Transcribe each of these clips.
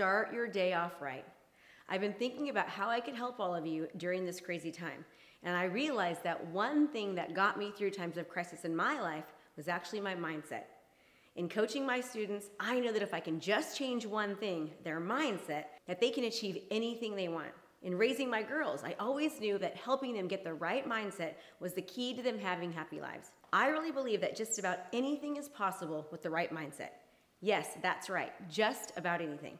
start your day off right. I've been thinking about how I could help all of you during this crazy time. And I realized that one thing that got me through times of crisis in my life was actually my mindset. In coaching my students, I know that if I can just change one thing, their mindset, that they can achieve anything they want. In raising my girls, I always knew that helping them get the right mindset was the key to them having happy lives. I really believe that just about anything is possible with the right mindset. Yes, that's right, just about anything.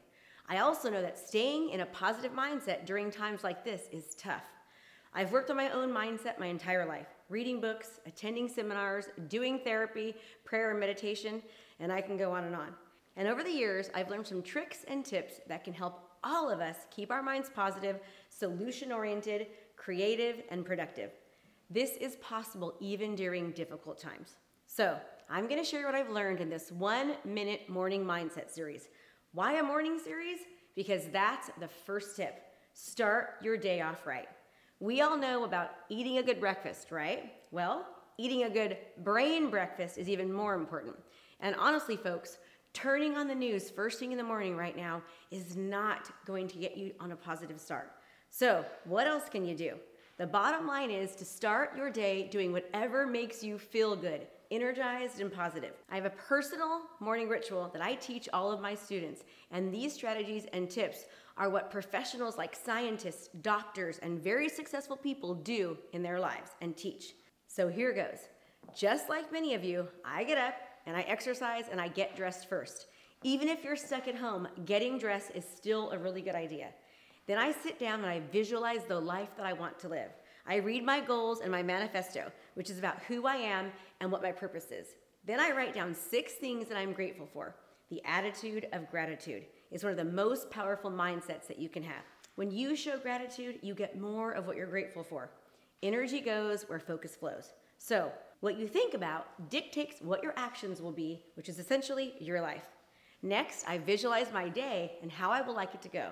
I also know that staying in a positive mindset during times like this is tough. I've worked on my own mindset my entire life reading books, attending seminars, doing therapy, prayer, and meditation, and I can go on and on. And over the years, I've learned some tricks and tips that can help all of us keep our minds positive, solution oriented, creative, and productive. This is possible even during difficult times. So, I'm to share what I've learned in this one minute morning mindset series. Why a morning series? Because that's the first tip. Start your day off right. We all know about eating a good breakfast, right? Well, eating a good brain breakfast is even more important. And honestly, folks, turning on the news first thing in the morning right now is not going to get you on a positive start. So, what else can you do? The bottom line is to start your day doing whatever makes you feel good, energized, and positive. I have a personal morning ritual that I teach all of my students, and these strategies and tips are what professionals like scientists, doctors, and very successful people do in their lives and teach. So here goes. Just like many of you, I get up and I exercise and I get dressed first. Even if you're stuck at home, getting dressed is still a really good idea. Then I sit down and I visualize the life that I want to live. I read my goals and my manifesto, which is about who I am and what my purpose is. Then I write down six things that I'm grateful for. The attitude of gratitude is one of the most powerful mindsets that you can have. When you show gratitude, you get more of what you're grateful for. Energy goes where focus flows. So, what you think about dictates what your actions will be, which is essentially your life. Next, I visualize my day and how I would like it to go.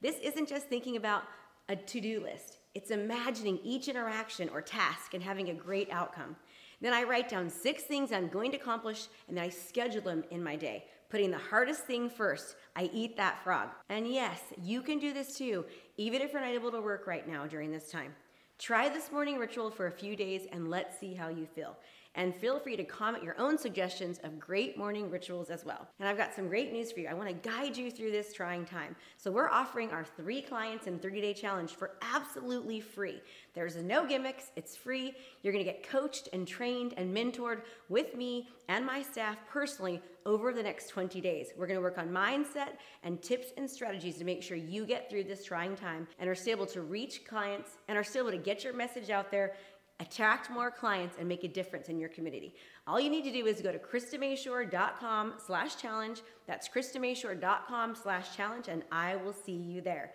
This isn't just thinking about a to do list, it's imagining each interaction or task and having a great outcome. Then I write down six things I'm going to accomplish and then I schedule them in my day, putting the hardest thing first. I eat that frog. And yes, you can do this too, even if you're not able to work right now during this time. Try this morning ritual for a few days and let's see how you feel. And feel free to comment your own suggestions of great morning rituals as well. And I've got some great news for you. I want to guide you through this trying time. So, we're offering our three clients in 30 day challenge for absolutely free. There's no gimmicks, it's free. You're going to get coached and trained and mentored with me and my staff personally over the next 20 days. We're going to work on mindset and tips and strategies to make sure you get through this trying time and are still able to reach clients and are still able to get your message out there attract more clients and make a difference in your community. All you need to do is go to KristaMashore.com slash challenge. That's KristaMashore.com slash challenge, and I will see you there.